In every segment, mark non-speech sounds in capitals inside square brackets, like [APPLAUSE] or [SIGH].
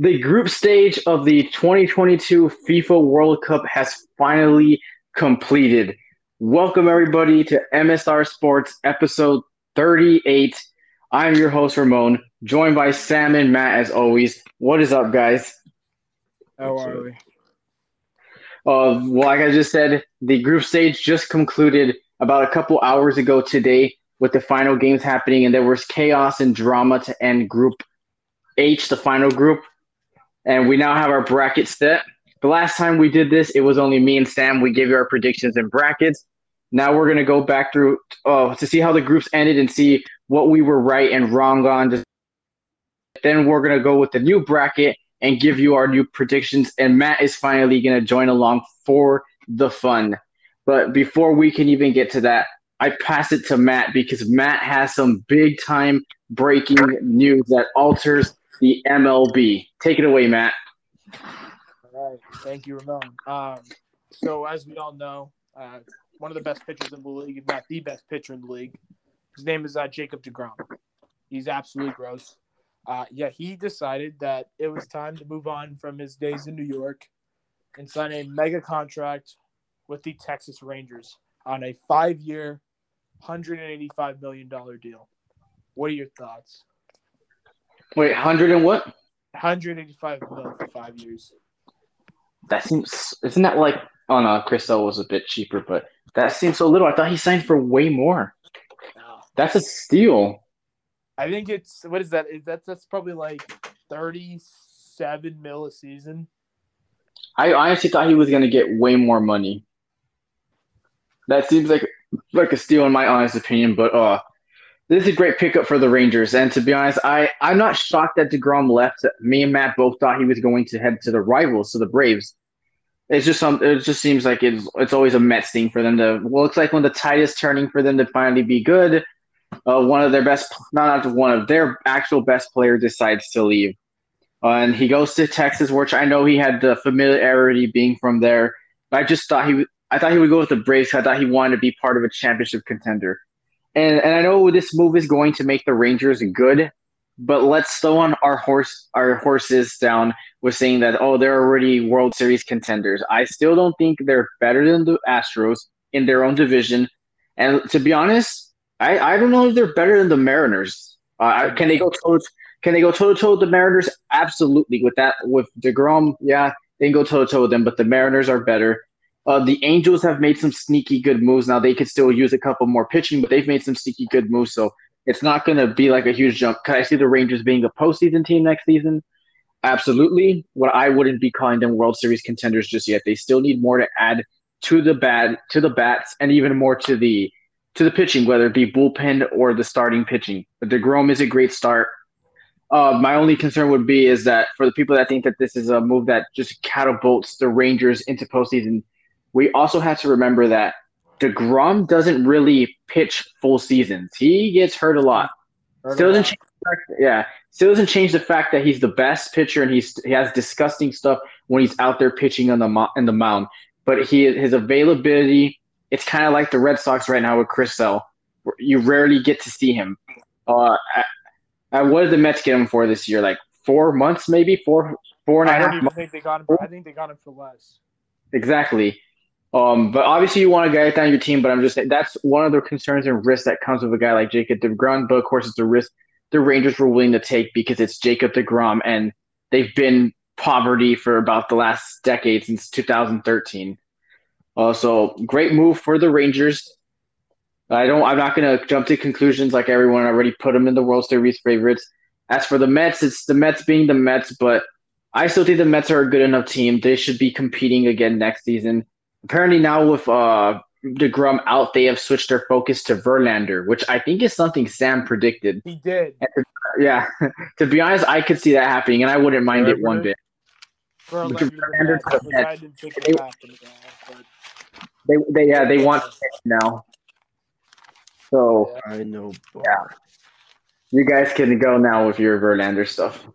The group stage of the 2022 FIFA World Cup has finally completed. Welcome, everybody, to MSR Sports episode 38. I'm your host, Ramon, joined by Sam and Matt as always. What is up, guys? How are we? Uh, well, like I just said, the group stage just concluded about a couple hours ago today with the final games happening, and there was chaos and drama to end Group H, the final group and we now have our bracket set. The last time we did this, it was only me and Sam. We gave you our predictions and brackets. Now we're gonna go back through uh, to see how the groups ended and see what we were right and wrong on. Then we're gonna go with the new bracket and give you our new predictions. And Matt is finally gonna join along for the fun. But before we can even get to that, I pass it to Matt because Matt has some big time breaking news that alters the MLB. Take it away, Matt. All right. Thank you, Ramon. Um, so, as we all know, uh, one of the best pitchers in the league, if not the best pitcher in the league, his name is uh, Jacob DeGrom. He's absolutely gross. Uh, yeah, he decided that it was time to move on from his days in New York and sign a mega contract with the Texas Rangers on a five year, $185 million deal. What are your thoughts? Wait, hundred and what? 185 million for five years. That seems isn't that like oh no, Chris Sale was a bit cheaper, but that seems so little. I thought he signed for way more. No. That's a steal. I think it's what is that? Is that that's probably like 37 mil a season. I honestly thought he was gonna get way more money. That seems like like a steal in my honest opinion, but uh this is a great pickup for the Rangers. And to be honest, I, I'm not shocked that DeGrom left. Me and Matt both thought he was going to head to the rivals, to the Braves. It's just some. It just seems like it's it's always a Mets thing for them to. Well, looks like when the tide is turning for them to finally be good. Uh, one of their best, not one of their actual best player decides to leave, uh, and he goes to Texas, which I know he had the familiarity being from there. I just thought he, I thought he would go with the Braves. I thought he wanted to be part of a championship contender. And and I know this move is going to make the Rangers good, but let's slow on our horse our horses down with saying that oh they're already World Series contenders. I still don't think they're better than the Astros in their own division. And to be honest, I, I don't know if they're better than the Mariners. Uh, can they go toe can they go toe to toe with the Mariners? Absolutely. With that with Degrom, yeah, they can go toe to toe with them. But the Mariners are better. Uh, the Angels have made some sneaky good moves. Now they could still use a couple more pitching, but they've made some sneaky good moves. So it's not going to be like a huge jump. Can I see the Rangers being a postseason team next season? Absolutely. What I wouldn't be calling them World Series contenders just yet. They still need more to add to the bat, to the bats, and even more to the to the pitching, whether it be bullpen or the starting pitching. But DeGrom is a great start. Uh, my only concern would be is that for the people that think that this is a move that just catapults the Rangers into postseason, we also have to remember that DeGrom doesn't really pitch full seasons. He gets hurt a lot. Hurt still doesn't change fact, yeah, still doesn't change the fact that he's the best pitcher and he's he has disgusting stuff when he's out there pitching on the in the mound. But he his availability, it's kind of like the Red Sox right now with Chris Sale. You rarely get to see him. Uh, what did the Mets get him for this year? Like four months, maybe four, four and a half. I don't even think they got him. I think they got him for less. Exactly. Um, but obviously, you want a guy on your team. But I'm just saying that's one of the concerns and risks that comes with a guy like Jacob Degrom. But of course, it's a risk the Rangers were willing to take because it's Jacob Degrom, and they've been poverty for about the last decade since 2013. Uh, so great move for the Rangers. I don't. I'm not going to jump to conclusions like everyone already put them in the World Series favorites. As for the Mets, it's the Mets being the Mets, but I still think the Mets are a good enough team. They should be competing again next season apparently now with uh DeGrom out, they have switched their focus to Verlander, which I think is something Sam predicted. He did. To, yeah. [LAUGHS] to be honest, I could see that happening, and I wouldn't mind Verlander. it one bit. Verlander, they, they, they, yeah, they want now. So I know. Yeah. You guys can go now with your Verlander stuff.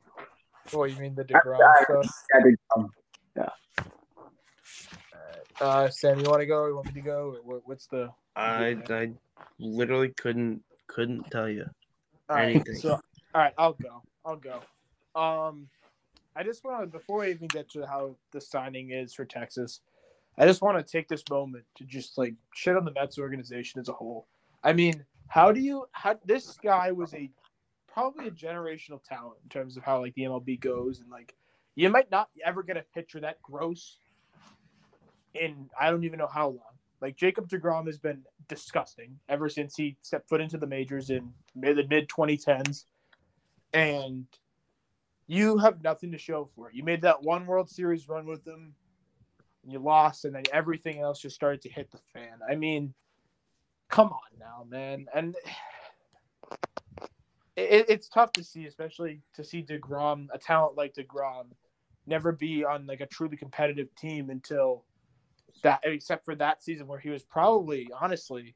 Oh, you mean the DeGrom stuff? Yeah, DeGrom. Uh, Sam, you want to go? You want me to go? What, what's the? I I literally couldn't couldn't tell you all right, anything. So all right, I'll go. I'll go. Um, I just want to before we even get to how the signing is for Texas, I just want to take this moment to just like shit on the Mets organization as a whole. I mean, how do you how this guy was a probably a generational talent in terms of how like the MLB goes and like you might not ever get a pitcher that gross in I don't even know how long. Like Jacob DeGrom has been disgusting ever since he stepped foot into the majors in mid the mid 2010s, and you have nothing to show for it. You made that one World Series run with them, and you lost, and then everything else just started to hit the fan. I mean, come on now, man, and. It, it's tough to see, especially to see Degrom, a talent like Degrom, never be on like a truly competitive team until that except for that season where he was probably honestly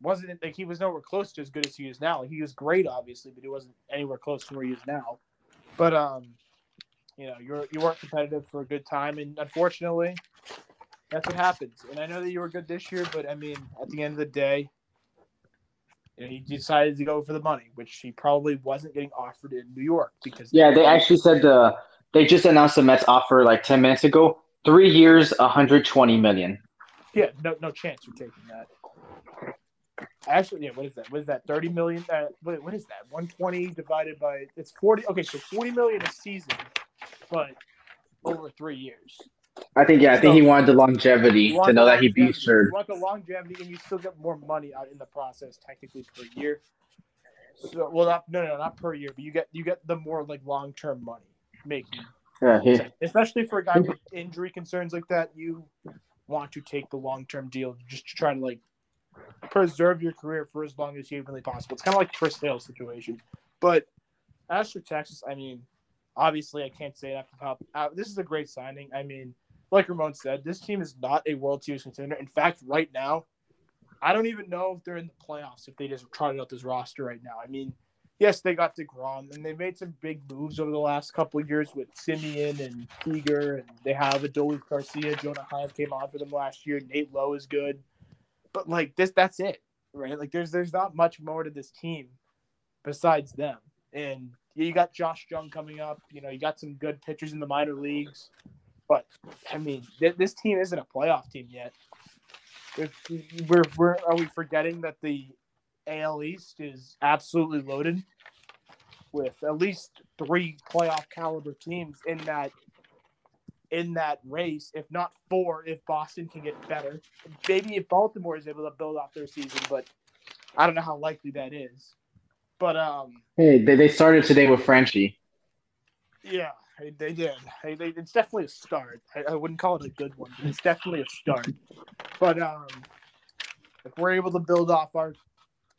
wasn't like he was nowhere close to as good as he is now. He was great, obviously, but he wasn't anywhere close to where he is now. But um, you know, you're you weren't competitive for a good time, and unfortunately, that's what happens. And I know that you were good this year, but I mean, at the end of the day, you know, he decided to go for the money, which he probably wasn't getting offered in New York because yeah, they actually said the they just announced the Mets offer like ten minutes ago. Three years, 120 million. Yeah, no, no chance you're taking that. Actually, yeah, what is that? What is that? 30 million? Uh, what, what is that? 120 divided by it's 40. Okay, so 40 million a season, but over three years. I think yeah, I think so, he wanted the longevity to know that he'd be sure. You want the longevity, and you still get more money out in the process, technically per year. So, well, not, no, no, not per year, but you get you get the more like long term money making yeah, he, especially for a guy with injury concerns like that, you want to take the long term deal just to try to like preserve your career for as long as humanly possible. It's kind of like Chris Sale situation. But as for Texas, I mean, obviously I can't say enough about uh, this is a great signing. I mean, like Ramon said, this team is not a World Series contender. In fact, right now, I don't even know if they're in the playoffs if they just trotted out this roster right now. I mean, yes, they got Degrom, and they made some big moves over the last couple of years with Semien and Seager, and they have Adolis Garcia. Jonah Heim came on for them last year. Nate Lowe is good, but like this, that's it, right? Like there's there's not much more to this team besides them, and you got Josh Jung coming up. You know, you got some good pitchers in the minor leagues, but I mean, th- this team isn't a playoff team yet. We're, we're are we forgetting that the AL East is absolutely loaded with at least three playoff caliber teams in that in that race, if not four, if Boston can get better. Maybe if Baltimore is able to build off their season, but I don't know how likely that is. But um Hey, they, they started today with Franchy. Yeah, they did. It's definitely a start. I, I, wouldn't call it a good one, but it's definitely a start. But um if we're able to build off our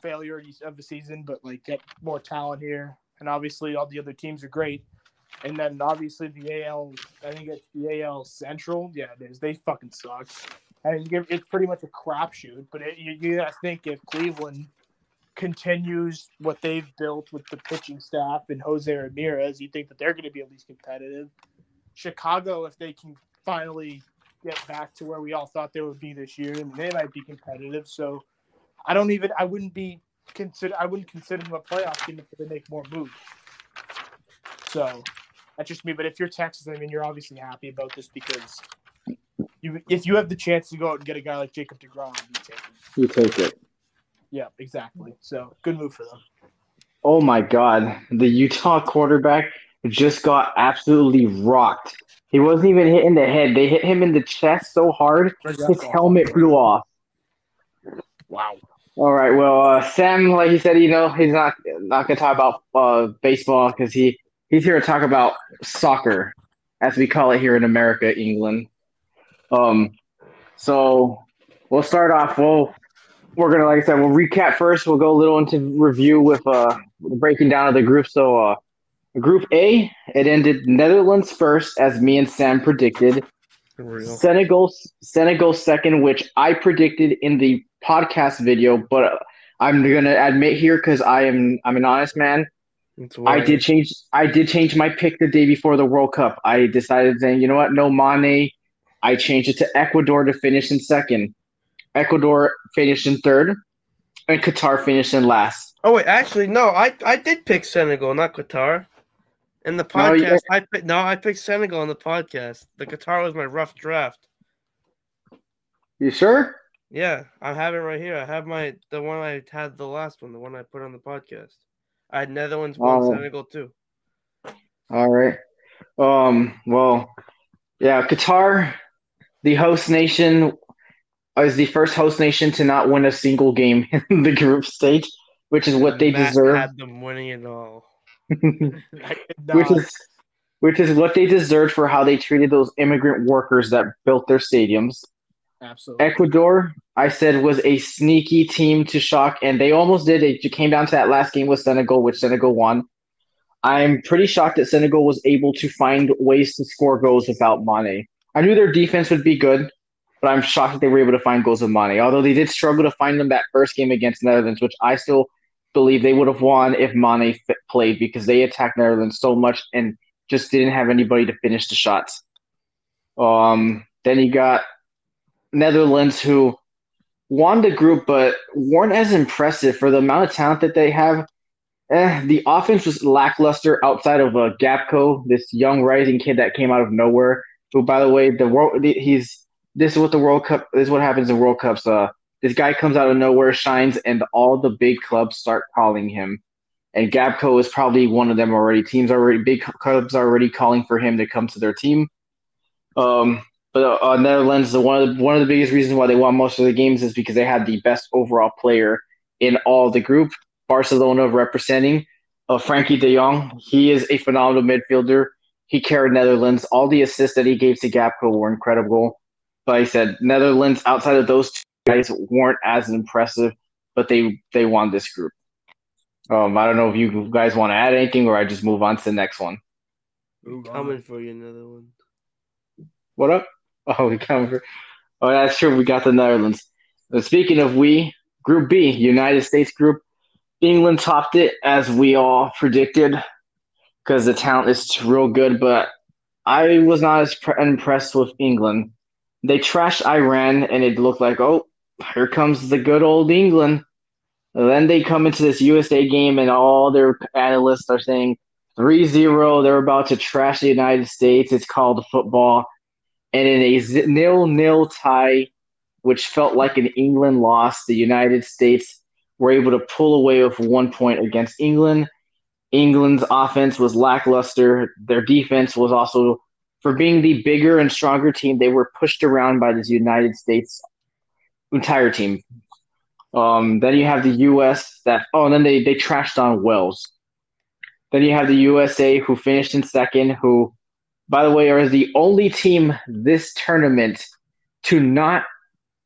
failure of the season, but like get more talent here. And obviously, all the other teams are great. And then obviously the AL, I think it's the AL Central. Yeah, it is. They fucking suck. And it's pretty much a crapshoot. But it, you, you gotta think if Cleveland continues what they've built with the pitching staff and Jose Ramirez, you think that they're going to be at least competitive. Chicago, if they can finally get back to where we all thought they would be this year, and they might be competitive. So I don't even. I wouldn't be consider. I wouldn't consider them a playoff team if they make more moves. So that's just me. But if you're Texas, I mean, you're obviously happy about this because you, if you have the chance to go out and get a guy like Jacob Degrom, you take it. You take it. Yeah, exactly. So good move for them. Oh my God, the Utah quarterback just got absolutely rocked. He wasn't even hit in the head. They hit him in the chest so hard, his helmet flew off. Wow. All right. Well, uh, Sam, like he said, you know, he's not not gonna talk about uh, baseball because he he's here to talk about soccer, as we call it here in America, England. Um, so we'll start off. We'll we're gonna, like I said, we'll recap first. We'll go a little into review with uh breaking down of the group. So, uh, Group A, it ended Netherlands first, as me and Sam predicted. Senegal, Senegal second, which I predicted in the podcast video, but I'm gonna admit here because I am I'm an honest man. I did change I did change my pick the day before the World Cup. I decided then you know what, no Mane. I changed it to Ecuador to finish in second. Ecuador finished in third, and Qatar finished in last. Oh wait, actually no, I I did pick Senegal, not Qatar. In the No, podcast, I picked, no, I picked Senegal on the podcast. The Qatar was my rough draft. You sure? Yeah, I have it right here. I have my the one I had the last one, the one I put on the podcast. I had Netherlands one, Oh. Senegal two. All right. Um. Well, yeah. Qatar, the host nation, is the first host nation to not win a single game [LAUGHS] in the group stage, which is what they Matt deserve. Had them winning it all. [LAUGHS] Which is which is what they deserved for how they treated those immigrant workers that built their stadiums. Absolutely. Ecuador, I said, was a sneaky team to shock, and they almost did. It came down to that last game with Senegal, which Senegal won. I'm pretty shocked that Senegal was able to find ways to score goals without Mane. I knew their defense would be good, but I'm shocked that they were able to find goals with Mane. Although they did struggle to find them that first game against Netherlands, which I still believe they would have won if Mane played because they attacked Netherlands so much and just didn't have anybody to finish the shots. Um, then you got Netherlands who won the group but weren't as impressive for the amount of talent that they have. Eh, the offense was lackluster outside of uh, Gakpo, this young rising kid that came out of nowhere. Who, by the way, the world he's this is what the World Cup this is what happens in World Cups. Uh, this guy comes out of nowhere, shines, and all the big clubs start calling him. And Gakpo is probably one of them already. Teams already, big clubs are already calling for him to come to their team. Um, but uh, Netherlands, the one of the one of the biggest reasons why they won most of the games is because they had the best overall player in all the group. Barcelona representing uh, Frenkie De Jong. He is a phenomenal midfielder. He carried Netherlands. All the assists that he gave to Gakpo were incredible. But I said Netherlands, outside of those two guys, weren't as impressive. But they they won this group. Um, I don't know if you guys want to add anything, or I just move on to the next one. Move on. Coming for you, another one. What up? [LAUGHS] Oh, we come for. Oh, that's true. We got the Netherlands. Uh, speaking of we, Group B, United States group. England topped it as we all predicted because the talent is real good. But I was not as pre- impressed with England. They trashed Iran, and it looked like, oh, here comes the good old England. And then they come into this USA game, and all their analysts are saying 3 0. They're about to trash the United States. It's called football and in a nil-nil tie, which felt like an England loss, the United States were able to pull away with one point against England. England's offense was lackluster. Their defense was also, for being the bigger and stronger team, they were pushed around by this United States entire team. Um, then you have the U.S. that oh, and then they they trashed on Wales. Then you have the USA who finished in second, who by the way, are the only team this tournament to not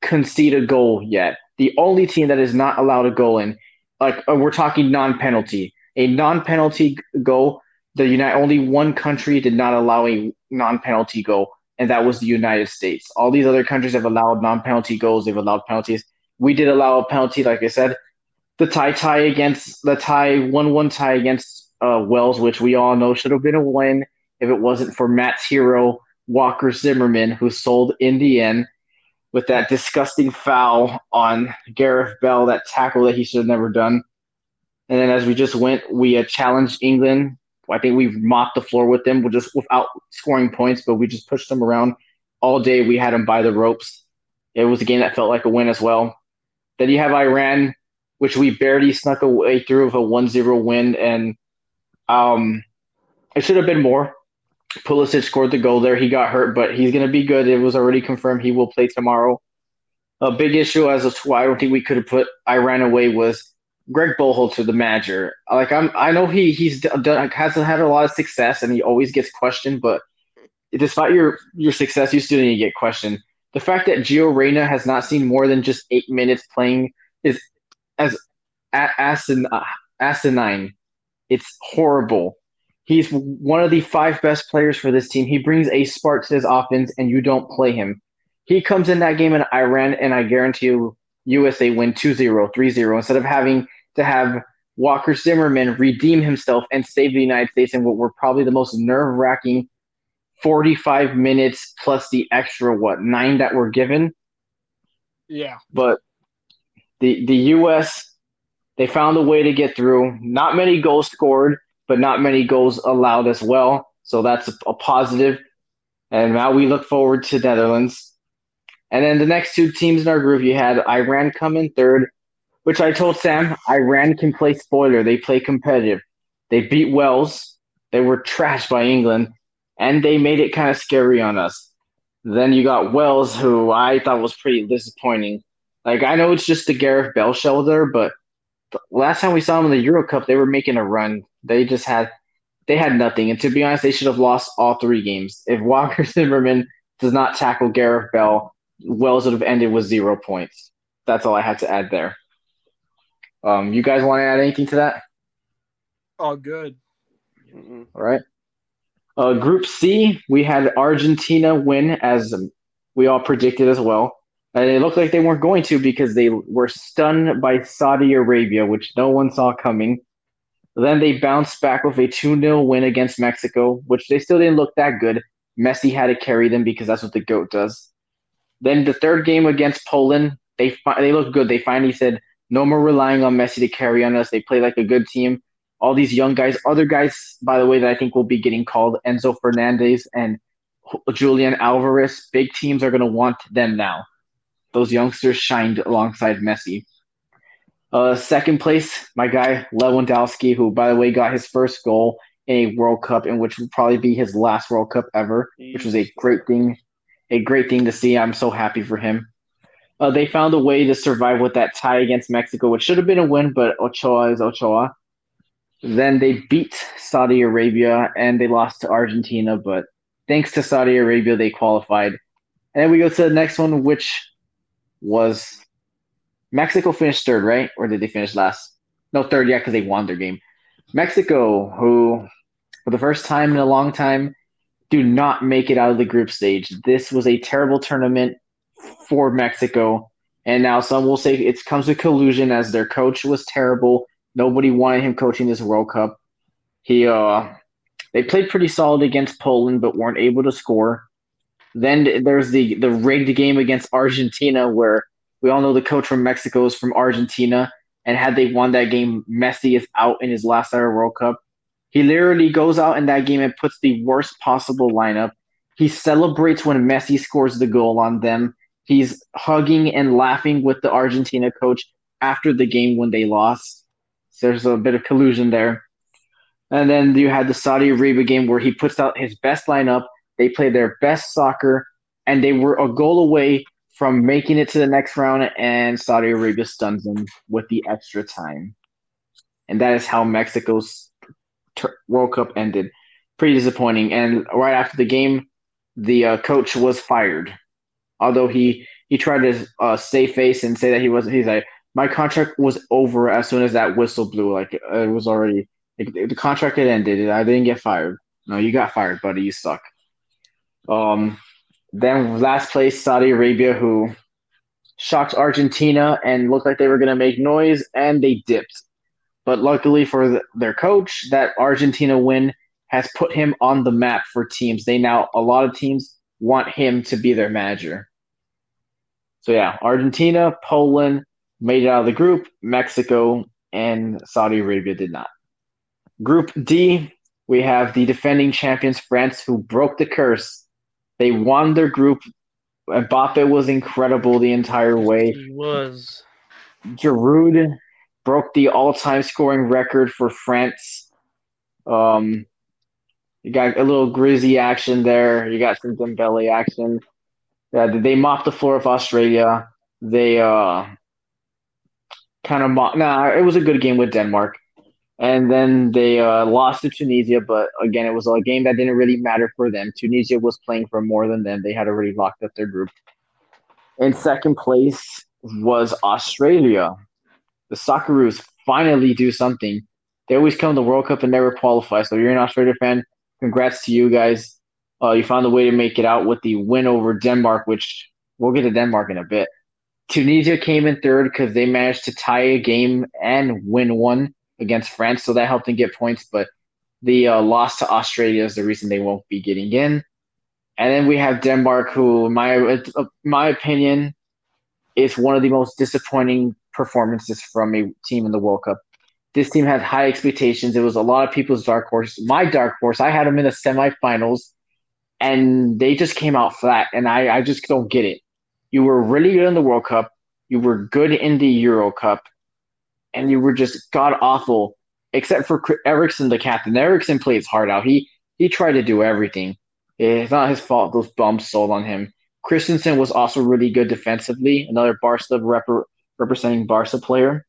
concede a goal yet. The only team that is not allowed a goal in, like uh, we're talking non-penalty, a non-penalty goal. The United only one country did not allow a non-penalty goal, and that was the United States. All these other countries have allowed non-penalty goals. They've allowed penalties. We did allow a penalty, like I said. The tie tie against the tie one one tie against uh, Wales, which we all know should have been a win if it wasn't for Matt's hero, Walker Zimmerman, who sold in the end with that disgusting foul on Gareth Bale, that tackle that he should have never done. And then as we just went, we uh, challenged England. I think we mopped the floor with them, just without scoring points, but we just pushed them around all day. We had them by the ropes. It was a game that felt like a win as well. Then you have Iran, which we barely snuck away through with a 1-0 win, and um, it should have been more. Pulisic scored the goal there. He got hurt, but he's going to be good. It was already confirmed he will play tomorrow. A big issue as to why I don't think we could have put Iran away was Gregg Berhalter, the manager. Like I'm, I know he he's done hasn't had a lot of success, and he always gets questioned. But despite your your success, you still need to get questioned. The fact that Gio Reyna has not seen more than just eight minutes playing is as asin, asinine. It's horrible. He's one of the five best players for this team. He brings a spark to his offense, and you don't play him. He comes in that game in Iran, and I guarantee you, USA win 2 0, 3 0, instead of having to have Walker Zimmerman redeem himself and save the United States in what were probably the most nerve wracking 45 minutes plus the extra, what, nine that were given. Yeah. But the, the U.S., they found a way to get through. Not many goals scored but not many goals allowed as well. So that's a, positive. And now we look forward to Netherlands. And then the next two teams in our group, you had Iran come in third, which I told Sam, Iran can play spoiler. They play competitive. They beat Wales. They were trashed by England, and they made it kind of scary on us. Then you got Wales, who I thought was pretty disappointing. Like I know it's just the Gareth Bale shelter, but last time we saw them in the Euro Cup, they were making a run. They just had they had nothing, and to be honest, they should have lost all three games. If Walker [LAUGHS] Zimmerman does not tackle Gareth Bale, Wales would have ended with zero points. That's all I had to add there. Um, you guys want to add anything to that? All good. Mhm. All right. Uh, group C, we had Argentina win as we all predicted as well. And it looked like they weren't going to because they were stunned by Saudi Arabia, which no one saw coming. Then they bounced back with a 2 0 win against Mexico, which they still didn't look that good. Messi had to carry them because that's what the GOAT does. Then the third game against Poland, they fi- they looked good. They finally said, no more relying on Messi to carry on us. They play like a good team. All these young guys, other guys, by the way, that I think will be getting called Enzo Fernandez and Julian Alvarez. Big teams are going to want them now. Those youngsters shined alongside Messi. Uh, second place, my guy Lewandowski, who, by the way, got his first goal in a World Cup, in which will probably be his last World Cup ever, which was a great thing, a great thing to see. I'm so happy for him. Uh, they found a way to survive with that tie against Mexico, which should have been a win, but Ochoa is Ochoa. Then they beat Saudi Arabia and they lost to Argentina, but thanks to Saudi Arabia, they qualified. And then we go to the next one, which was Mexico finished third, right? Or did they finish last? No, third, yeah, because they won their game. Mexico, who for the first time in a long time, do not make it out of the group stage. This was a terrible tournament for Mexico. And now some will say it comes with collusion as their coach was terrible. Nobody wanted him coaching this World Cup. He uh they played pretty solid against Poland but weren't able to score. Then there's the the rigged game against Argentina where we all know the coach from Mexico is from Argentina and had they won that game Messi is out in his last ever World Cup. He literally goes out in that game and puts the worst possible lineup. He celebrates when Messi scores the goal on them. He's hugging and laughing with the Argentina coach after the game when they lost. So there's a bit of collusion there. And then you had the Saudi Arabia game where he puts out his best lineup. They played their best soccer, and they were a goal away from making it to the next round, and Saudi Arabia stuns them with the extra time. And that is how Mexico's World Cup ended. Pretty disappointing. And right after the game, the uh, coach was fired. Although he he tried to uh, face and say that he wasn't. He's like, my contract was over as soon as that whistle blew. Like uh, it was already like, the contract had ended. I didn't get fired. No, you got fired, buddy. You suck. Um, then last place, Saudi Arabia, who shocked Argentina and looked like they were going to make noise, and they dipped. But luckily for the, their coach, that Argentina win has put him on the map for teams. They now a lot of teams want him to be their manager. So yeah, Argentina, Poland made it out of the group. Mexico and Saudi Arabia did not. Group D, we have the defending champions France, who broke the curse. They won their group. Mbappe was incredible the entire way. He was. Giroud broke the all-time scoring record for France. Um, you got a little Grizzy action there. You got some Dembele action. Yeah, they mopped the floor of Australia. They uh, kind of mopped. Nah, it was a good game with Denmark, and then they uh, lost to Tunisia. But again, it was a game that didn't really matter for them. Tunisia was playing for more than them. They had already locked up their group. In second place was Australia. The Socceroos finally do something. They always come to the World Cup and never qualify. So if you're an Australia fan, congrats to you guys. Uh, you found a way to make it out with the win over Denmark, which we'll get to Denmark in a bit. Tunisia came in third because they managed to tie a game and win one against France, so that helped them get points. But the uh, loss to Australia is the reason they won't be getting in. And then we have Denmark, who, in my my opinion, is one of the most disappointing performances from a team in the World Cup. this team had high expectations. It was a lot of people's dark horse. My dark horse, I had them in the semifinals, and they just came out flat. And I, I just don't get it. You were really good in the World Cup. You were good in the Euro Cup, and you were just god awful. Except for Eriksen, the captain. Eriksen plays hard out. He he tried to do everything. It's not his fault. Those bumps sold on him. Christensen was also really good defensively. Another Barca rep- representing Barca player.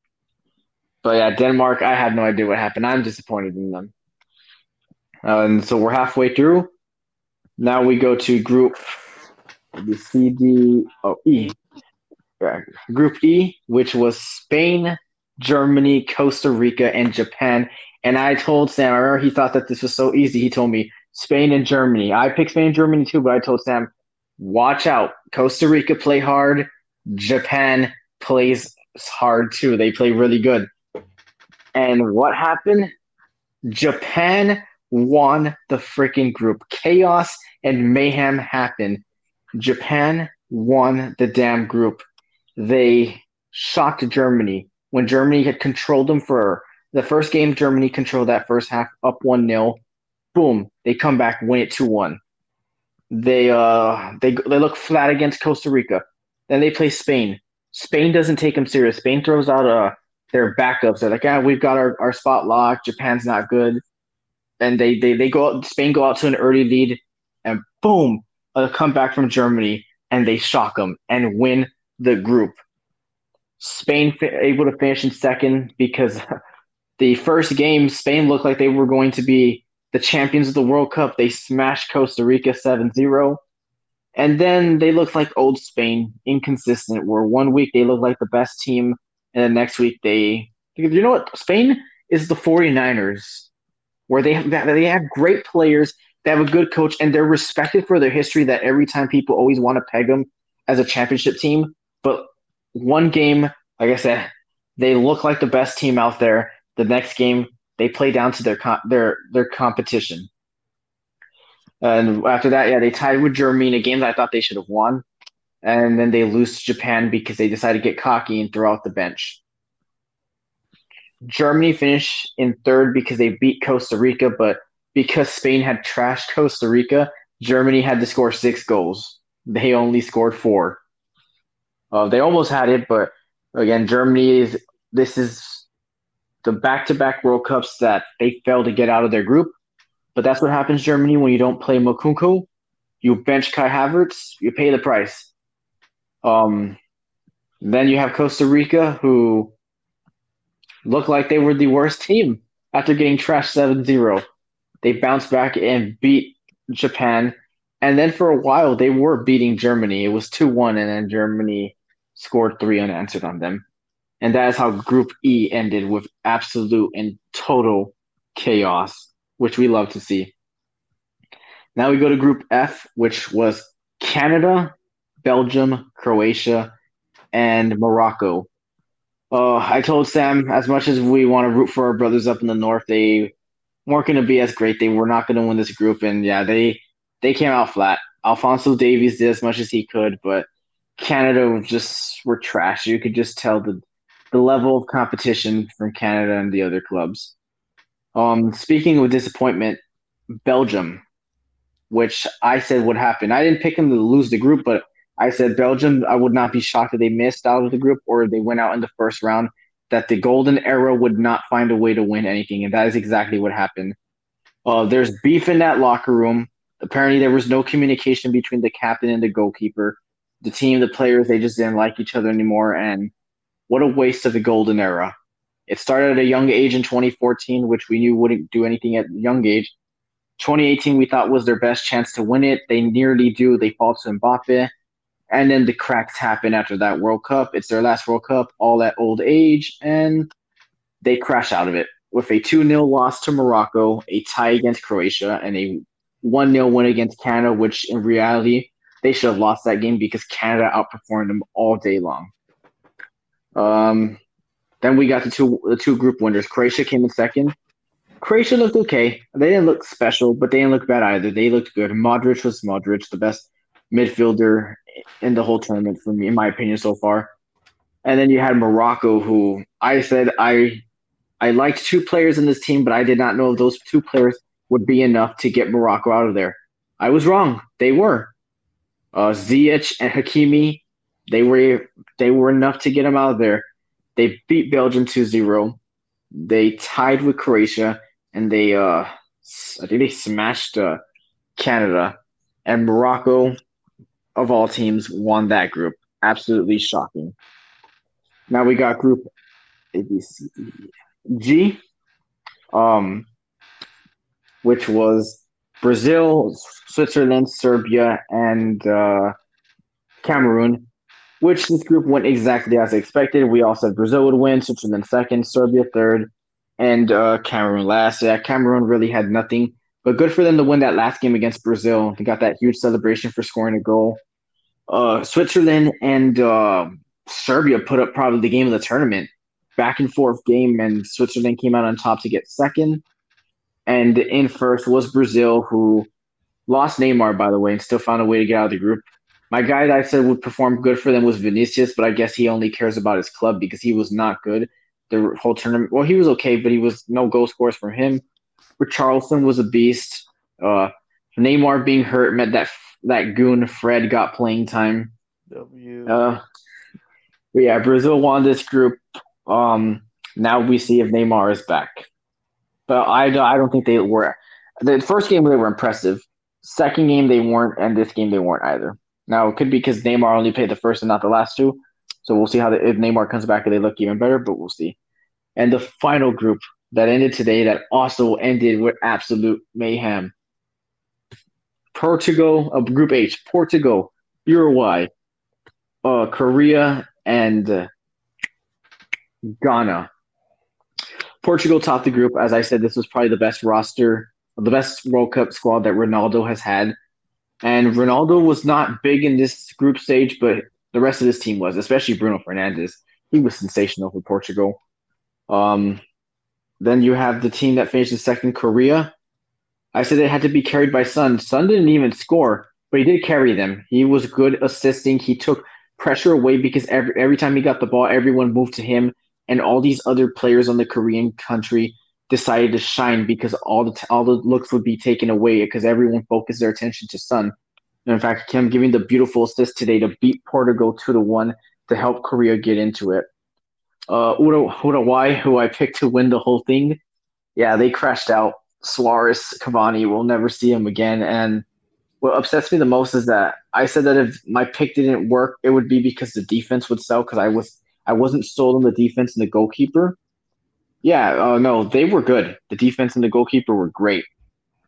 But yeah, Denmark, I have no idea what happened. I'm disappointed in them. Uh, and so we're halfway through. Now we go to group the C D oh E. Group E, which was Spain, Germany, Costa Rica, and Japan. And I told Sam, I remember he thought that this was so easy. He told me Spain and Germany. I picked Spain and Germany too, but I told Sam, watch out. Costa Rica play hard. Japan plays hard too. They play really good. And what happened? Japan won the freaking group. Chaos and mayhem happened. Japan won the damn group. They shocked Germany when Germany had controlled them for the first game. Germany controlled that first half up 1 0. Boom, they come back, win it 2 1. They uh they they look flat against Costa Rica. Then they play Spain. Spain doesn't take them serious. Spain throws out uh their backups. They're like, ah, we've got our, our spot locked. Japan's not good. And they, they, they go out, Spain go out to an early lead and boom, a comeback from Germany and they shock them and win the group. Spain able to finish in second because [LAUGHS] the first game, Spain looked like they were going to be the champions of the World Cup. They smashed Costa Rica 7 0. And then they looked like old Spain, inconsistent, where one week they looked like the best team and the next week they you know what Spain is the 49ers where they have, they have great players they have a good coach and they're respected for their history that every time people always want to peg them as a championship team but one game like I said they look like the best team out there the next game they play down to their their their competition and after that yeah they tied with Germany in a game that I thought they should have won and then they lose to Japan because they decided to get cocky and throw out the bench. Germany finished in third because they beat Costa Rica, but because Spain had trashed Costa Rica, Germany had to score six goals. They only scored four. Uh, they almost had it, but again, Germany is this is the back-to-back World Cups that they failed to get out of their group. But that's what happens, Germany, when you don't play Moukoko. You bench Kai Havertz, you pay the price. Um, then you have Costa Rica, who looked like they were the worst team after getting trashed 7 0. They bounced back and beat Japan. And then for a while, they were beating Germany. It was 2 1, and then Germany scored three unanswered on them. And that is how Group E ended with absolute and total chaos, which we love to see. Now we go to Group F, which was Canada, Belgium, Croatia, and Morocco. Uh, I told Sam, as much as we want to root for our brothers up in the north, they weren't going to be as great. They were not going to win this group, and yeah, they they came out flat. Alfonso Davies did as much as he could, but Canada was just were trash. You could just tell the the level of competition from Canada and the other clubs. Um, speaking of disappointment, Belgium, which I said would happen. I didn't pick them to lose the group, but I said Belgium, I would not be shocked if they missed out of the group or they went out in the first round, that the golden era would not find a way to win anything. And that is exactly what happened. Uh, there's beef in that locker room. Apparently, there was no communication between the captain and the goalkeeper. The team, the players, they just didn't like each other anymore. And what a waste of the golden era. It started at a young age in 2014, which we knew wouldn't do anything at a young age. 2018, we thought was their best chance to win it. They nearly do. They fall to Mbappe and then the cracks happen after that World Cup. It's their last World Cup, all at old age, and they crash out of it with a 2 0 loss to Morocco, a tie against Croatia, and a 1 0 win against Canada, which in reality, they should have lost that game because Canada outperformed them all day long. Um, then we got the two the two group winners. Croatia came in second. Croatia looked okay. They didn't look special, but they didn't look bad either. They looked good. Modric was Modric, the best midfielder in the whole tournament for me, in my opinion, so far. And then you had Morocco, who I said I I liked two players in this team, but I did not know those two players would be enough to get Morocco out of there. I was wrong. They were. Uh, Ziyech and Hakimi, they were they were enough to get them out of there. They beat Belgium 2-0. They tied with Croatia, and they uh, I think they smashed uh, Canada, and Morocco, of all teams, won that group. Absolutely shocking. Now we got Group A, B, C, D, G, um, which was Brazil, Switzerland, Serbia, and uh, Cameroon. Which this group went exactly as expected. We all said Brazil would win, Switzerland second, Serbia third, and uh, Cameroon last. Yeah, Cameroon really had nothing, but good for them to win that last game against Brazil. They got that huge celebration for scoring a goal. Uh, Switzerland and uh, Serbia put up probably the game of the tournament, back and forth game, and Switzerland came out on top to get second. And in first was Brazil, who lost Neymar, by the way, and still found a way to get out of the group. My guy that I said would perform good for them was Vinicius, but I guess he only cares about his club because he was not good the whole tournament. Well, he was okay, but he was no goal scores from him. Richarlison was a beast. Uh, Neymar being hurt meant that that goon Fred got playing time. W. Uh, yeah, Brazil won this group. Um, now we see if Neymar is back. But I, I don't think they were. The first game they were impressive. Second game they weren't, and this game they weren't either. Now it could be because Neymar only played the first and not the last two. So we'll see how the, if Neymar comes back, if they look even better. But we'll see. And the final group that ended today that also ended with absolute mayhem. Portugal, uh, Group H, Portugal, Uruguay, uh, Korea, and uh, Ghana. Portugal topped the group. As I said, this was probably the best roster, the best World Cup squad that Ronaldo has had. And Ronaldo was not big in this group stage, but the rest of this team was, especially Bruno Fernandes. He was sensational for Portugal. Um, then you have the team that finished in second, Korea. I said it had to be carried by Son. Son didn't even score, but he did carry them. He was good assisting. He took pressure away because every every time he got the ball, everyone moved to him, and all these other players on the Korean country decided to shine because all the all the looks would be taken away because everyone focused their attention to Son. And in fact, Kim giving the beautiful assist today to beat Portugal two to one to help Korea get into it. Uh, Uruguay, who I picked to win the whole thing, yeah, they crashed out. Suarez, Cavani, we'll never see him again. And what upsets me the most is that I said that if my pick didn't work, it would be because the defense would sell because I was I wasn't sold on the defense and the goalkeeper. Yeah, uh, no, they were good. The defense and the goalkeeper were great.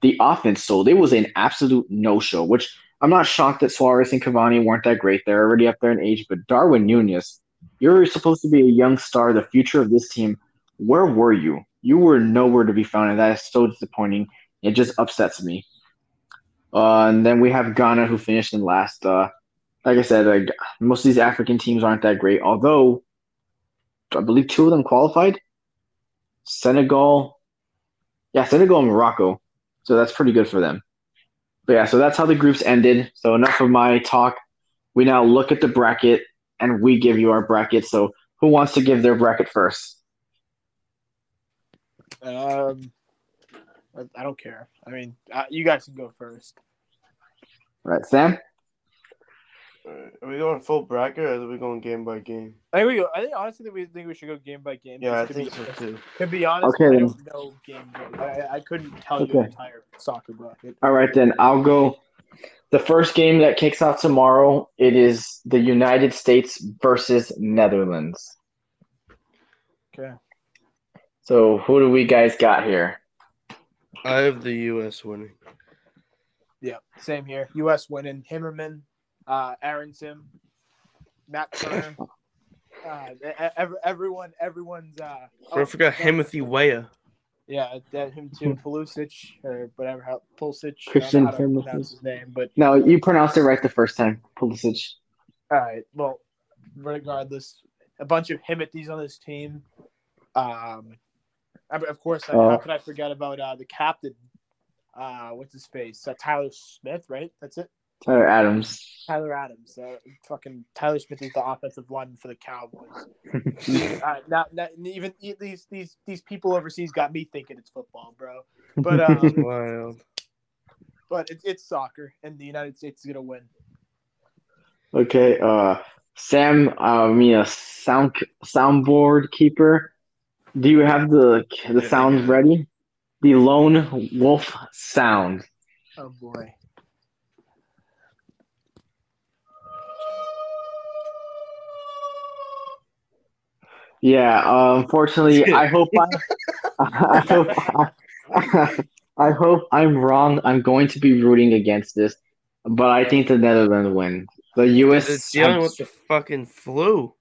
The offense sold. It was an absolute no show, which I'm not shocked that Suarez and Cavani weren't that great. They're already up there in age, but Darwin Nunez, you're supposed to be a young star, the future of this team. Where were you? You were nowhere to be found, and that is so disappointing. It just upsets me. Uh, and then we have Ghana, who finished in last. Uh, like I said, like, most of these African teams aren't that great, although I believe two of them qualified. Senegal, yeah, Senegal and Morocco. So that's pretty good for them. But yeah, so that's how the groups ended. So enough of my talk. We now look at the bracket and we give you our bracket. So who wants to give their bracket first? Um, I don't care. I mean, uh, you guys can go first. All right, Sam. Are we going full bracket or are we going game by game? I think we go. I think honestly, we think we should go game by game. Yeah, I to think be, so too. To be honest, Okay, I then. don't know game. I, I couldn't tell you the entire soccer bracket. All right, then I'll go. The first game that kicks off tomorrow, it is the United States versus Netherlands. Okay. So who do we guys got here? I have the U.S. winning. Yeah, same here. U.S. winning. Himmerman, uh, Aaron Sim, Matt Turner. [LAUGHS] Uh, everyone, everyone's. Uh, I forgot Timothy Weah. Yeah, that him too. Pulisic or whatever. How Pulisic. Christian I don't know how to pronounce his name, but No, you pronounced it right the first time. Pulisic. All right. Well, regardless, a bunch of Himothy's on this team. Um, I mean, of course, I, Uh, how could I forget about uh, the captain? Uh, what's his face? Uh, Tyler Smith, right? That's it. Tyler Adams. Tyler Adams. Uh, fucking Tyler Smith is the offensive lineman for the Cowboys. [LAUGHS] uh, not, not even these these these people overseas got me thinking it's football, bro. But um, [LAUGHS] Wild. but it's it's soccer, and the United States is gonna win. Okay, uh, Sam, uh, I mean, a sound soundboard keeper. Do you have the the Yeah, sounds yeah. ready? The lone wolf sound. Oh boy. Yeah, uh, unfortunately, [LAUGHS] I hope I, I hope I, I hope I'm wrong. I'm going to be rooting against this, but I think the Netherlands win. The U.S. It's dealing with the fucking flu.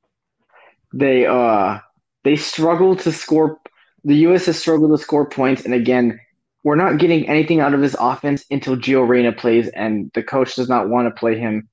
they uh they struggle to score the US has struggled to score points and again we're not getting anything out of his offense until Gio Reyna plays and the coach does not want to play him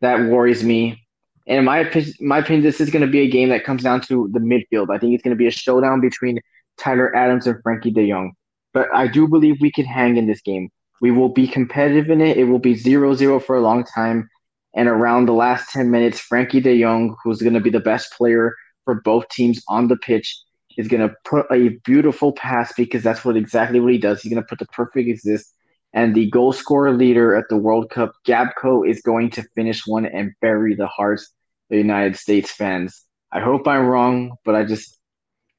that worries me and in my my opinion this is going to be a game that comes down to the midfield I think it's going to be a showdown between Tyler Adams and Frenkie De Jong but I do believe we can hang in this game we will be competitive in it it will be 0-0 for a long time and around the last 10 minutes Frenkie De Jong who's going to be the best player for both teams on the pitch is going to put a beautiful pass because that's what exactly what he does. He's going to put the perfect assist. And the goal scorer leader at the World Cup, Gakpo, is going to finish one and bury the hearts of the United States fans. I hope I'm wrong, but I just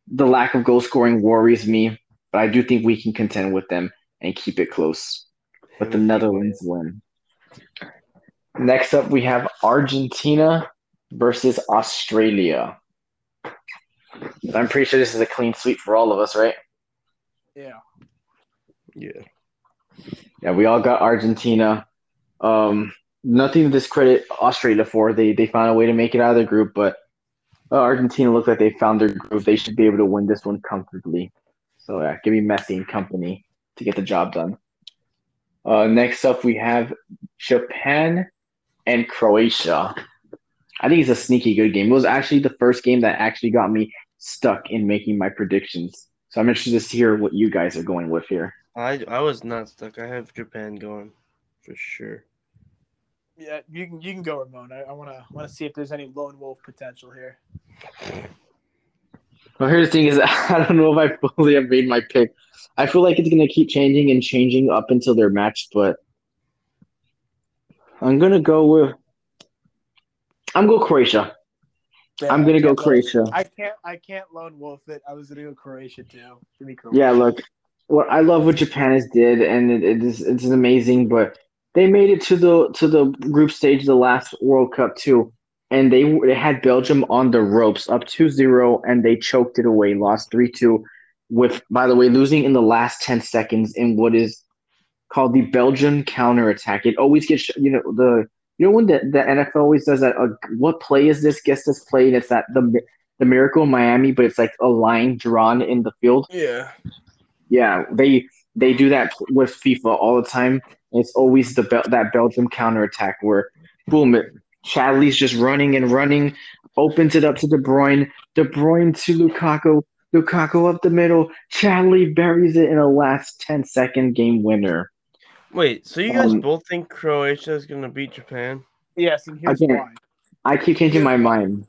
the lack of goal scoring worries me. But I do think we can contend with them and keep it close. But the Netherlands win. Next up, we have Argentina versus Australia. I'm pretty sure this is a clean sweep for all of us, right? Yeah. Yeah. Yeah, we all got Argentina. Um, nothing to discredit Australia for. They they found a way to make it out of their group, but uh, Argentina looked like they found their groove. They should be able to win this one comfortably. So yeah, give me Messi and company to get the job done. Uh, next up, we have Japan and Croatia. I think it's a sneaky good game. It was actually the first game that actually got me stuck in making my predictions. So I'm interested to hear what you guys are going with here. I I was not stuck. I have Japan going for sure. Yeah, you can you can go, Ramon. I, I wanna wanna see if there's any lone wolf potential here. Well, here's the thing: is [LAUGHS] I don't know if I fully have made my pick. I feel like it's gonna keep changing and changing up until they're matched, but I'm gonna go with. I'm going to go Croatia. Yeah, I'm gonna go Croatia. I can't I can't lone wolf it. I was gonna go Croatia too. Give me Croatia. Yeah, look, what I love what Japan has did, and it, it is it's amazing. But they made it to the to the group stage the last World Cup too, and they they had Belgium on the ropes, up 2-0, and they choked it away, lost three two, with by the way losing in the last ten seconds in what is called the Belgian counterattack. It always gets you know the you know when the, the NFL always does that. Uh, what play is this? Guess this play, and it's that the the Miracle in Miami, but it's like a line drawn in the field. Yeah. Yeah, they they do that with FIFA all the time. It's always the Bel- that Belgium counterattack where, boom, it, Chadli's just running and running, opens it up to De Bruyne, De Bruyne to Lukaku, Lukaku up the middle, Chadli buries it in a last 10 second game winner. Wait, so you guys Um, both think Croatia is gonna beat Japan? Yes, and here's Again, why. I keep changing my mind.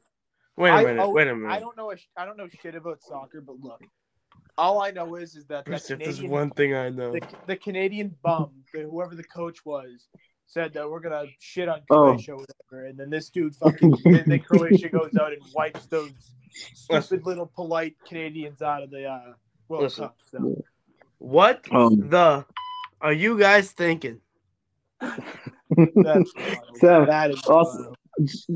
Wait a minute. oh, wait a minute. I don't know. a sh- I don't know shit about soccer, but look, all I know is is that that Chris, there's Canadian, one thing I know. the, the Canadian bum, the, whoever the coach was, said that we're gonna shit on Oh. Croatia or whatever, and then this dude fucking, [LAUGHS] then, then Croatia goes out and wipes those stupid little polite Canadians out of the uh, World Listen. Cup. So What Um, the are you guys thinking? that's [LAUGHS] wild. So, that is also- wild.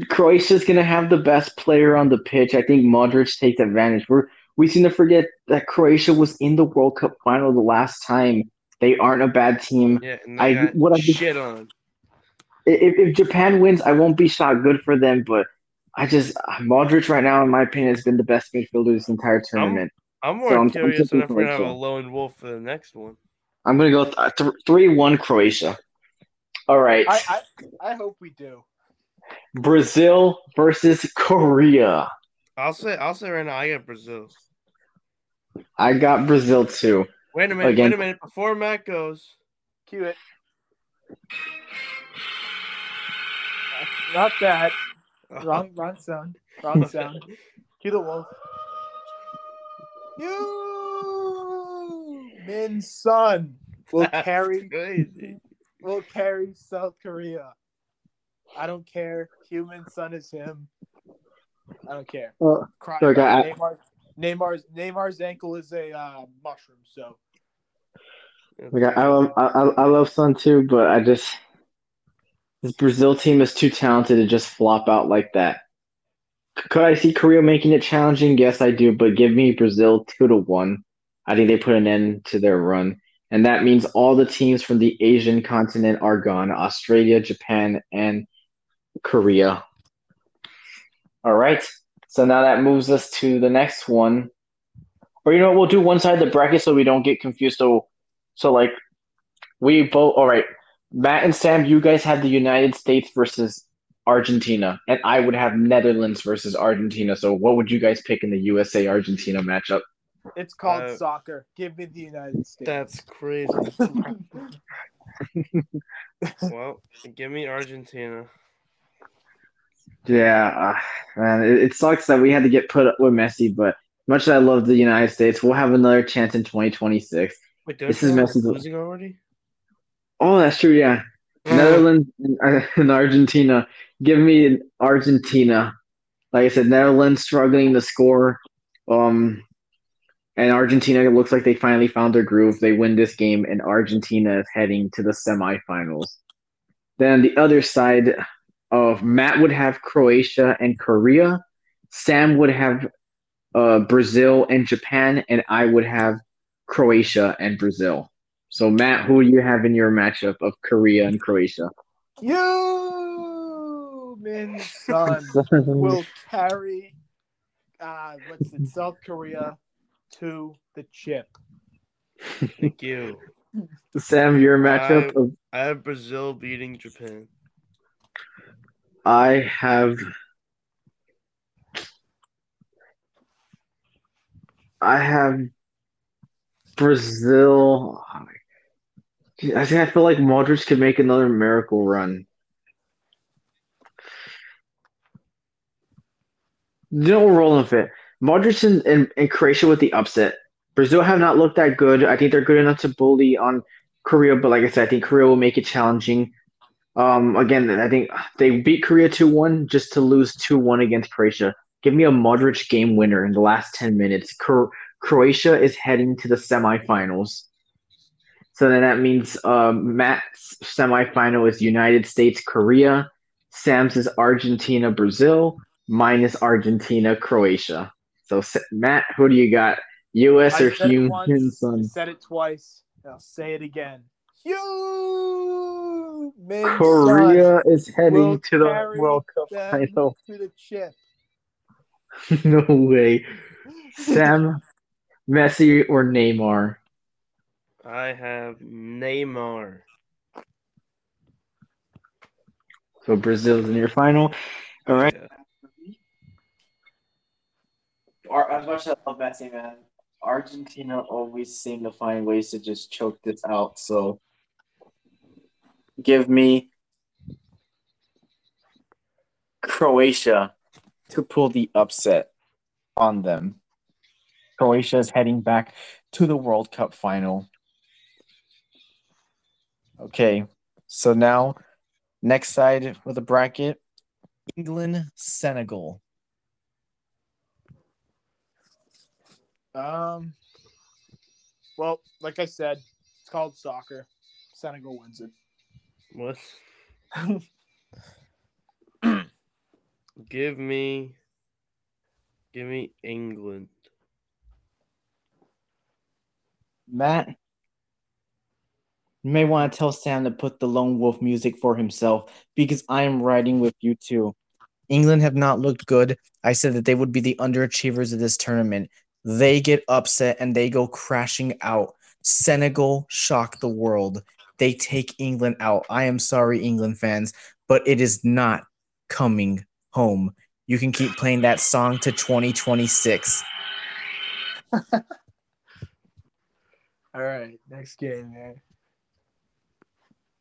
Croatia's gonna have the best player on the pitch. I think Modric takes advantage. We're we seem to forget that Croatia was in the World Cup final the last time. They aren't a bad team. Yeah, and I- they got what I think- shit on. If, if Japan wins, I won't be shocked. Good for them, but I just Modric right now, in my opinion, has been the best midfielder this entire tournament. I'm more So I'm- I'm curious on thinking if we're gonna have a lone wolf for the next one. I'm gonna go th- th- three one Croatia. All right, I, I I hope we do. Brazil versus Korea. I'll say I'll say right now I got Brazil. I got Brazil too. Wait a minute, Again- wait a minute. Before Matt goes, Cue it. not that. Oh. Wrong, wrong sound. Wrong sound. [LAUGHS] Cue the wolf. You, Min Sun, will carry Crazy. will carry South Korea. I don't care. Heung-min Son is him. I don't care. Well, Cry, Look, I- Neymar, Neymar's Neymar's ankle is a uh, mushroom. So like, I, love I, I I love Son too, but I just this Brazil team is too talented to just flop out like that. Could I see Korea making it challenging? Yes, I do, but give me Brazil two to one. I think they put an end to their run. And that means all the teams from the Asian continent are gone Australia, Japan, and Korea. All right. So now that moves us to the next one. Or you know what? We'll do one side of the bracket so we don't get confused. So, so like, we both. All right. Matt and Sam, you guys have the United States versus Argentina, and I would have Netherlands versus Argentina. So, what would you guys pick in the USA Argentina matchup? it's called Uh, soccer. Give me the United States. That's crazy. [LAUGHS] well, give me Argentina. Yeah, uh, man, it, it sucks that we had to get put up with Messi, but much as I love the United States, we'll have another chance in 2026. Wait, This is Messi's- losing already? Oh, that's true. Yeah, Netherlands and, uh, [LAUGHS] and Argentina. Give me Argentina. Like I said, Netherlands struggling to score. Um, and Argentina it looks like they finally found their groove. They win this game, and Argentina is heading to the semifinals. Then the other side of Matt would have Croatia and Korea. Sam would have uh, Brazil and Japan, and I would have Croatia and Brazil. So Matt, who do you have in your matchup of Korea and Croatia? you, Min Sun, [LAUGHS] will carry uh, what's it, South Korea to the chip. Thank you. [LAUGHS] Sam, your matchup of I have Brazil beating Japan. I have I have Brazil. I think I feel like Modric could make another miracle run. You know, we're rolling with it. Modric and, and, and Croatia with the upset. Brazil have not looked that good. I think they're good enough to bully on Korea, but like I said, I think Korea will make it challenging. Um, again, I think they beat Korea 2 1 just to lose 2 1 against Croatia. Give me a Modric game winner in the last 10 minutes. Cro- Croatia is heading to the semifinals. So then that means um, Matt's semifinal is United States, Korea. Sam's is Argentina, Brazil. Mine is Argentina, Croatia. So Matt, who do you got? U.S. I or said it Human once, I said it twice. I'll say it again. You, Min Sun, Korea is heading to the World Cup them final. [LAUGHS] to the chip. [LAUGHS] no way. Sam, Messi, or Neymar? I have Neymar. So Brazil's in your final. All right. Yeah. Ar- As much as I love Messi, man, Argentina always seem to find ways to just choke this out. So give me Croatia to pull the upset on them. Croatia is heading back to the World Cup final. Okay, so now next side with a bracket England, Senegal. Um. Well, like I said, it's called soccer. Senegal wins it. What? [LAUGHS] give me, give me England. Matt, you may want to tell Sam to put the Lone Wolf music for himself because I am riding with you too. England have not looked good. I said that they would be the underachievers of this tournament. They get upset and they go crashing out. Senegal shock the world. They take England out. I am sorry, England fans, but it is not coming home. You can keep playing that song to 2026. [LAUGHS] All right, next game, man.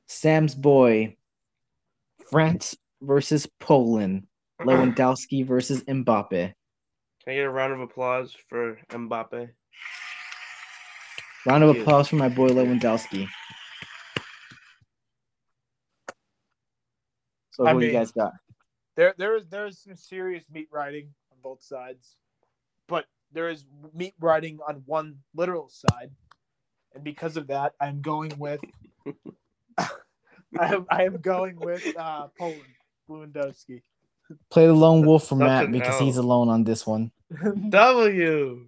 Sam's boy, France versus Poland. Lewandowski versus Mbappe. Can I get a round of applause for Mbappe? Round of Thank you. applause for my boy Lewandowski. So I who you mean- guys got? There, there is there is some serious meat riding on both sides, but there is meat riding on one literal side, and because of that, I'm going with. [LAUGHS] I am I am going with uh, Poland, Lewandowski. Play the lone wolf for Matt because L. he's alone on this one. W.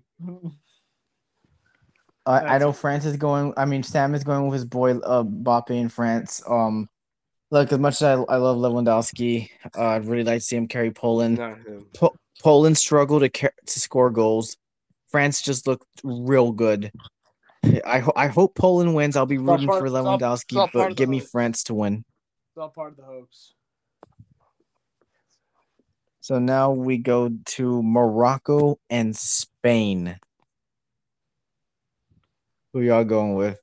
I, I That's know it. France is going. I mean, Sam is going with his boy uh, Mbappe in France. Um, look, as much as I, I love Lewandowski, uh, I'd really like to see him carry Poland. Not him. Po- Poland struggled to ca- to score goals. France just looked real good. I ho- I hope Poland wins. I'll be rooting part- for it's all- all Lewandowski, but give me hoax. France to win. It's all part of the hoax. So now we go to Morocco and Spain. Who y'all going with?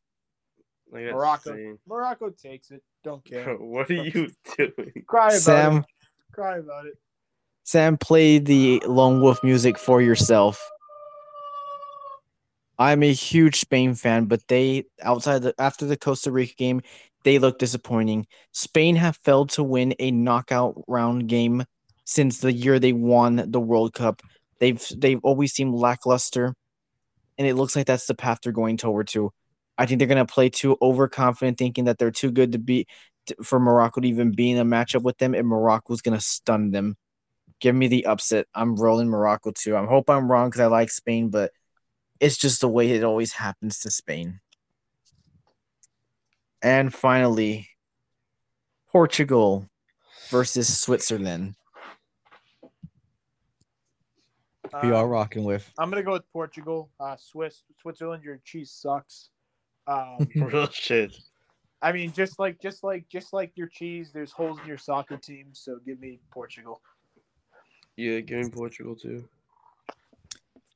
Morocco. Spain. Morocco takes it. Don't [LAUGHS] care. Bro, what are you [LAUGHS] doing? Cry about Sam, it. Cry about it. Sam, play the Lone Wolf music for yourself. I'm a huge Spain fan, but they outside the after the Costa Rica game, they look disappointing. Spain have failed to win a knockout round game since the year they won the World Cup. They've they've always seemed lackluster, and it looks like that's the path they're going toward to. I think they're gonna play too overconfident, thinking that they're too good to be for Morocco to even be in a matchup with them, and Morocco's gonna stun them. Give me the upset. I'm rolling Morocco too. I hope I'm wrong because I like Spain, but it's just the way it always happens to Spain. And finally, Portugal versus Switzerland. Who y'all Um, rocking with? I'm gonna go with Portugal. Uh, Swiss, Switzerland. Your cheese sucks. Um, [LAUGHS] Real shit. I mean, just like, just like, just like your cheese. There's holes in your soccer team. So give me Portugal. Yeah, give me Portugal too.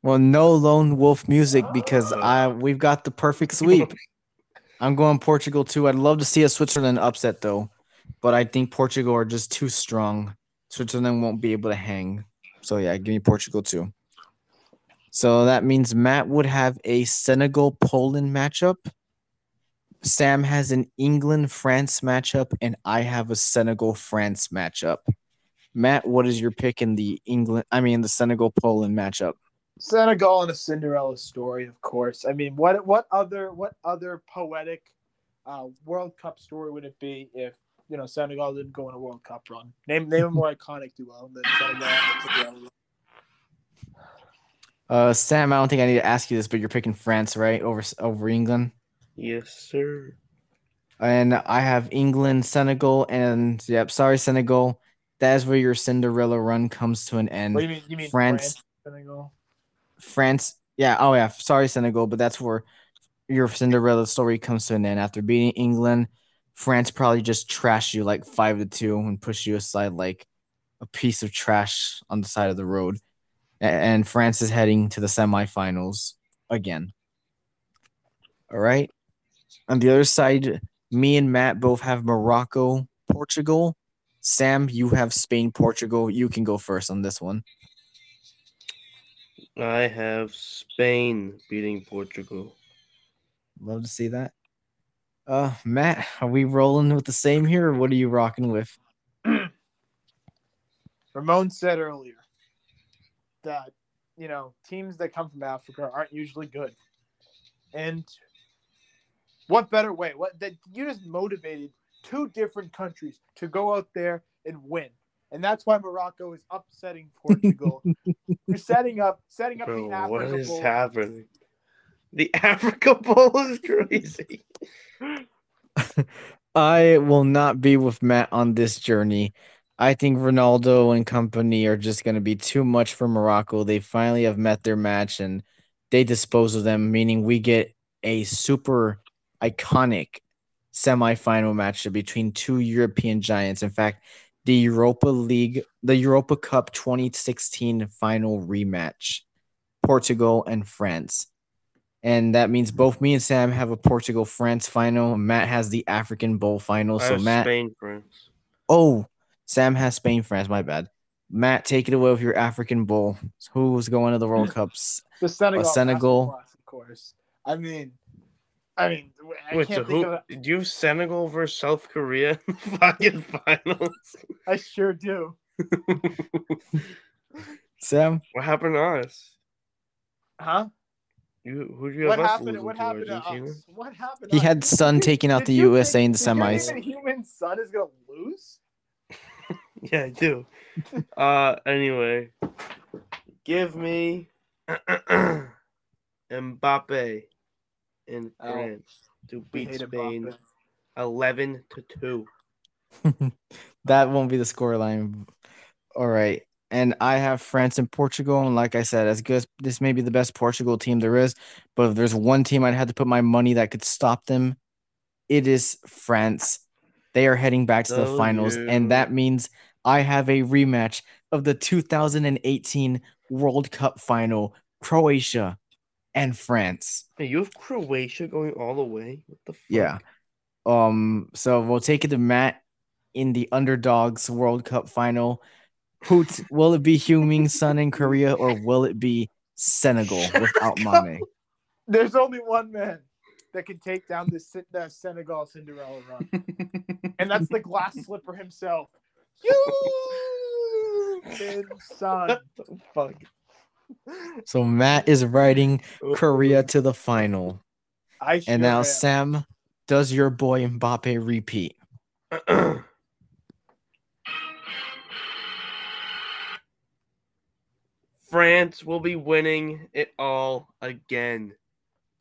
Well, no lone wolf music because I we've got the perfect sweep. [LAUGHS] I'm going Portugal too. I'd love to see a Switzerland upset though, but I think Portugal are just too strong. Switzerland won't be able to hang. So yeah, give me Portugal too. So that means Matt would have a Senegal Poland matchup. Sam has an England France matchup, and I have a Senegal France matchup. Matt, what is your pick in the England? I mean, the Senegal Poland matchup. Senegal and a Cinderella story, of course. I mean, what what other what other poetic uh, World Cup story would it be if you know Senegal didn't go on a World Cup run? Name name a more iconic duo than Senegal and Uh, Sam, I don't think I need to ask you this, but you're picking France, right? Over over England. Yes, sir. And I have England, Senegal, and yep, sorry, Senegal. That is where your Cinderella run comes to an end. What do you mean? You mean France. France, Senegal? France, yeah, oh yeah, sorry, Senegal, but that's where your Cinderella story comes to an end. After beating England, France probably just trashed you like five to two and pushed you aside like a piece of trash on the side of the road. And France is heading to the semifinals again. All right. On the other side, me and Matt both have Morocco, Portugal. Sam, you have Spain, Portugal. You can go first on this one. I have Spain beating Portugal. Love to see that. Uh, Matt, are we rolling with the same here, or what are you rocking with? [CLEARS THROAT] Ramon said earlier that you know teams that come from Africa aren't usually good, and what better way? What that you just motivated two different countries to go out there and win, and that's why Morocco is upsetting Portugal. [LAUGHS] You're setting up setting up Bro, the Africa what is Bowl. happening? The [LAUGHS] Africa Bowl is crazy. [LAUGHS] I will not be with Matt on this journey. I think Ronaldo and company are just going to be too much for Morocco. They finally have met their match and they dispose of them, meaning we get a super iconic semifinal match between two European giants. In fact, the Europa League, the Europa Cup 2016 final rematch, Portugal and France. And that means both me and Sam have a Portugal France final. Matt has the African Bowl final. I So have Matt, Spain, France. oh, Sam has Spain, France. My bad. Matt, take it away with your African bull. Who's going to the World [LAUGHS] Cups? The Senegal, Senegal. masterclass, of course. I mean, I mean, I Wait, so can't think who? of. Do you have Senegal versus South Korea in the [LAUGHS] fucking finals? I sure do. [LAUGHS] Sam, what happened to us? Huh? You who do you What have us happened? What to, happened to Argentina? us? What happened? he to had? Son Did- taking out the you USA think- in the semis. think the Heung-min Son is gonna lose? [LAUGHS] Yeah, I do. uh, anyway, give me [CLEARS THROAT] Mbappe in Oh, France to beat Spain eleven to two. [LAUGHS] that won't be the scoreline. All right. And I have France and Portugal. And like I said, as good as this may be the best Portugal team there is, but if there's one team I'd have to put my money that could stop them, it is France. They are heading back to the Oh, finals. yeah. And that means I have a rematch of the 2018 World Cup final, Croatia and France. Hey, you have Croatia going all the way. What the fuck? Yeah. Um, so we'll take it to Matt in the underdogs World Cup final. Who t- [LAUGHS] will it be Heung-min Son in Korea or will it be Senegal without Mane? There's only one man that can take down this Sen- the Senegal Cinderella run, [LAUGHS] and that's the glass slipper himself. Heung-min Son. What the fuck? So Matt is riding Korea to the final. I sure And now am. Sam, does your boy Mbappe repeat? [CLEARS THROAT] France will be winning it all again.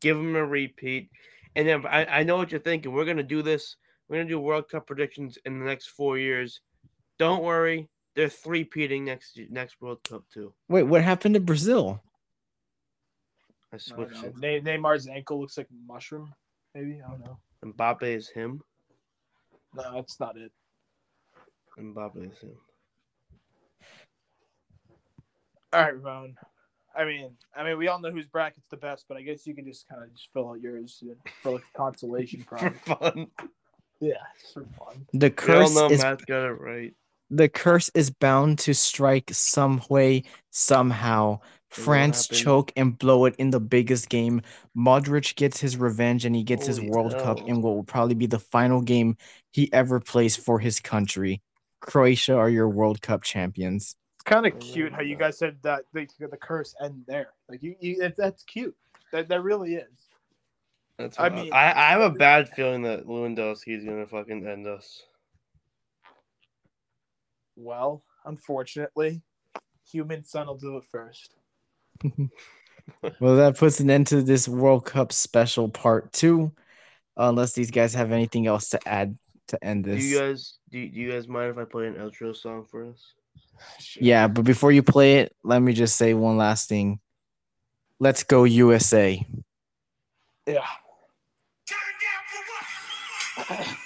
Give them a repeat. And then I, I know what you're thinking. We're gonna do this. We're gonna do World Cup predictions in the next four years. Don't worry, they're three peating next next World Cup too. Wait, what happened to Brazil? I I switched know. it. Ne- Neymar's ankle looks like mushroom. Maybe I don't know. Mbappe is him. No, that's not it. Mbappe is him. All right, Ramon. I mean, I mean, we all know whose bracket's the best, but I guess you can just kind of just fill out yours for like a consolation [LAUGHS] For fun. yeah, it's for fun. The We all curse know is Matt got it right. The curse is bound to strike some way, somehow. France choke and blow it in the biggest game. Modric gets his revenge and he gets his Holy World Cup in what will probably be the final game he ever plays for his country. Croatia are your World Cup champions. It's kind of cute how you guys said that the, the curse end there. Like you, you that, that's cute. That that really is. That's I I mean- mean, I, I have a bad feeling that Lewandowski is gonna fucking end us. Well, unfortunately, Heung-min Son will do it first. [LAUGHS] Well, that puts an end to this World Cup special part two. Unless these guys have anything else to add to end this. Do this. you guys do, do you guys mind if I play an outro song for us? [LAUGHS] Sure. Yeah, but before you play it, let me just say one last thing. Let's go USA. Yeah. [LAUGHS]